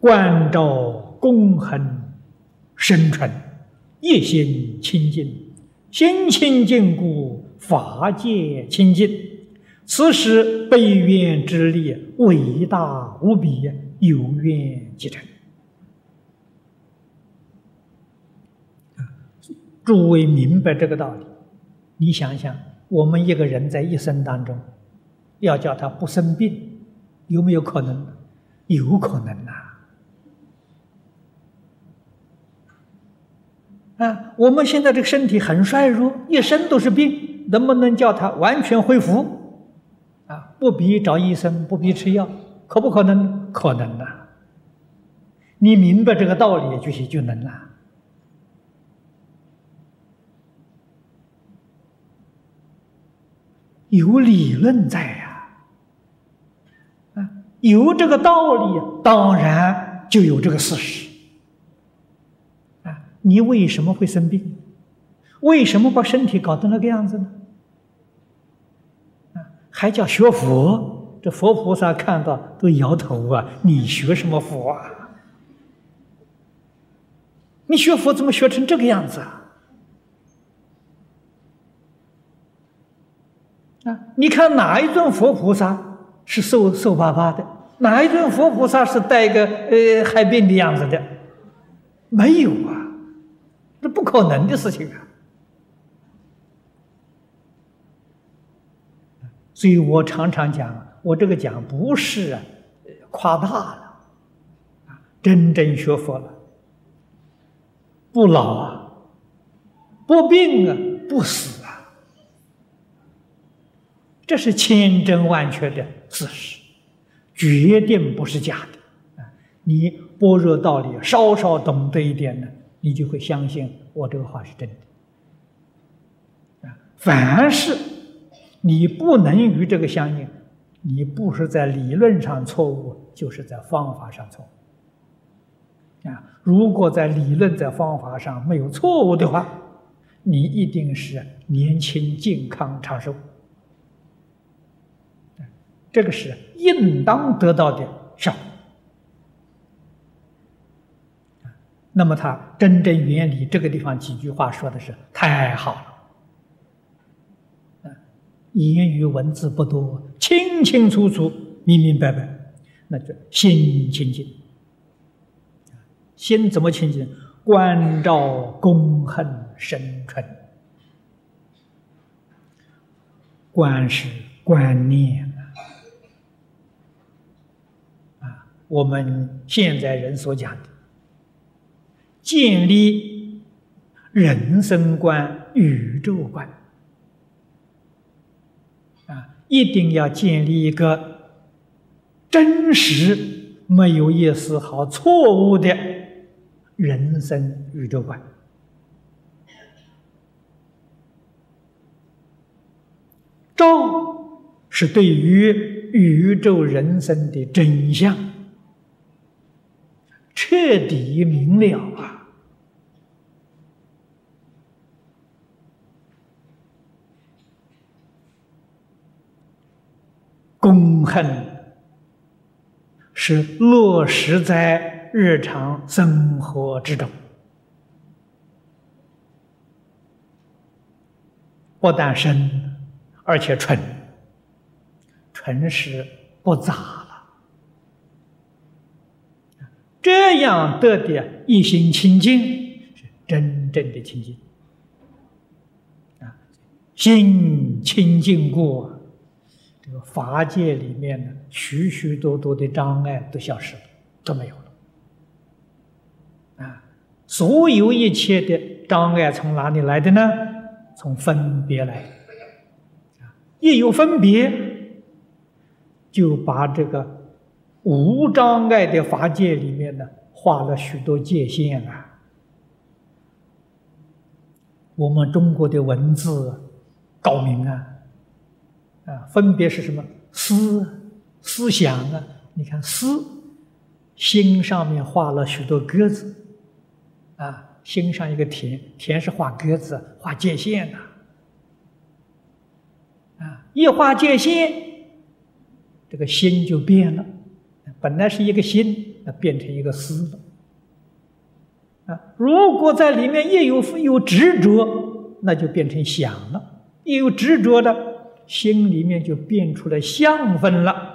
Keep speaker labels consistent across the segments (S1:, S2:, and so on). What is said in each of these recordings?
S1: 观照公恒深纯，一心清净，心清净故法界清净。此时悲愿之力伟大无比，有愿即成。诸位明白这个道理，你想想，我们一个人在一生当中，要叫他不生病，有没有可能？有可能呐！啊，啊我们现在这个身体很衰弱，一身都是病，能不能叫他完全恢复？啊，不必找医生，不必吃药，可不可能？可能呐！你明白这个道理，就就能了。有理论在呀，啊，有这个道理，当然就有这个事实。你为什么会生病？为什么把身体搞成那个样子呢？啊，还叫学佛？这佛菩萨看到都摇头啊！你学什么佛啊？你学佛怎么学成这个样子啊？啊！你看哪一尊佛菩萨是瘦瘦巴巴的？哪一尊佛菩萨是带一个呃害病的样子的？没有啊，这不可能的事情啊！所以我常常讲，我这个讲不是夸大了啊，真正学佛了，不老啊，不病啊，不死啊。这是千真万确的事实，绝对不是假的！你般若道理稍稍懂得一点呢，你就会相信我这个话是真的啊！凡是你不能与这个相应，你不是在理论上错误，就是在方法上错误啊！如果在理论在方法上没有错误的话，你一定是年轻、健康、长寿。这个是应当得到的效果。那么他真正原理这个地方几句话说的是太好了，言语文字不多，清清楚楚、明明白白，那就心清净。心怎么清净？观照公恒深纯，观是观念。我们现在人所讲的，建立人生观、宇宙观，啊，一定要建立一个真实、没有一丝毫错误的人生宇宙观。照是对于宇宙人生的真相。彻底明了啊！公恨是落实在日常生活之中，不但深，而且纯，纯是不杂了。这样得的一心清净，是真正的清净啊！心清净过，这个法界里面的许许多多的障碍都消失了，都没有了啊！所有一切的障碍从哪里来的呢？从分别来啊！一有分别，就把这个。无障碍的法界里面呢，画了许多界限啊。我们中国的文字高明啊，啊，分别是什么思思想啊？你看思心上面画了许多鸽子啊，心上一个田，田是画鸽子、画界限的啊。一画界限，这个心就变了。本来是一个心那变成一个思了。啊，如果在里面一有有执着，那就变成想了。一有执着的心里面就变出了相分了。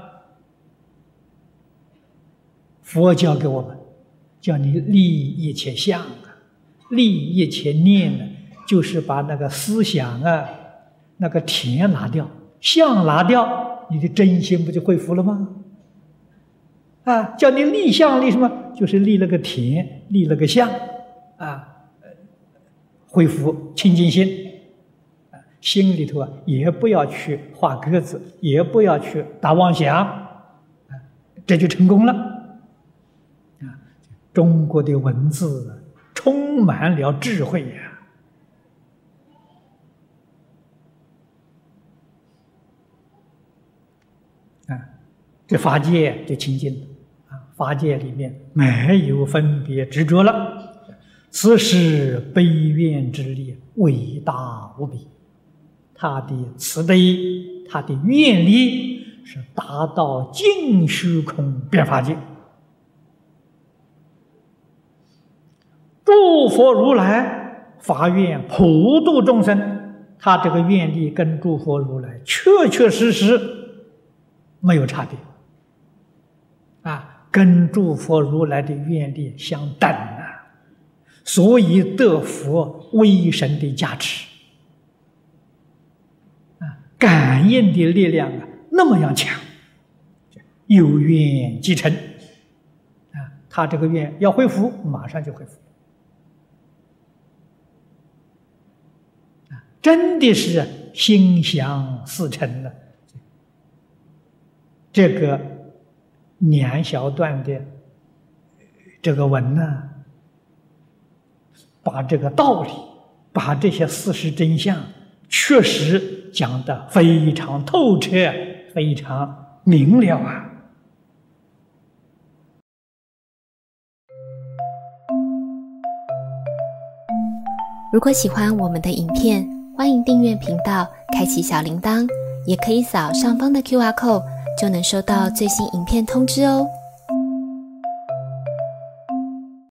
S1: 佛教给我们，叫你立一切相啊，立一切念呢，就是把那个思想啊，那个田拿掉，相拿掉，你的真心不就恢复了吗？啊，叫你立相立什么？就是立了个田，立了个相，啊，恢复清净心，心里头啊，也不要去画鸽子，也不要去打妄想，这就成功了。啊中国的文字充满了智慧呀！啊，这法界就清净了啊！法界里面没有分别执着了。此时悲愿之力伟大无比，他的慈悲，他的愿力是达到尽虚空变法界。诸佛如来发愿普度众生，他这个愿力跟诸佛如来确确实实没有差别，啊，跟诸佛如来的愿力相等啊，所以得佛威神的加持，感应的力量啊那么样强，有愿即成，啊，他这个愿要恢复，马上就恢复。真的是心想事成了。这个两小段的这个文呢，把这个道理，把这些事实真相，确实讲得非常透彻，非常明了啊！
S2: 如果喜欢我们的影片，欢迎订阅频道，开启小铃铛，也可以扫上方的 Q R code，就能收到最新影片通知哦。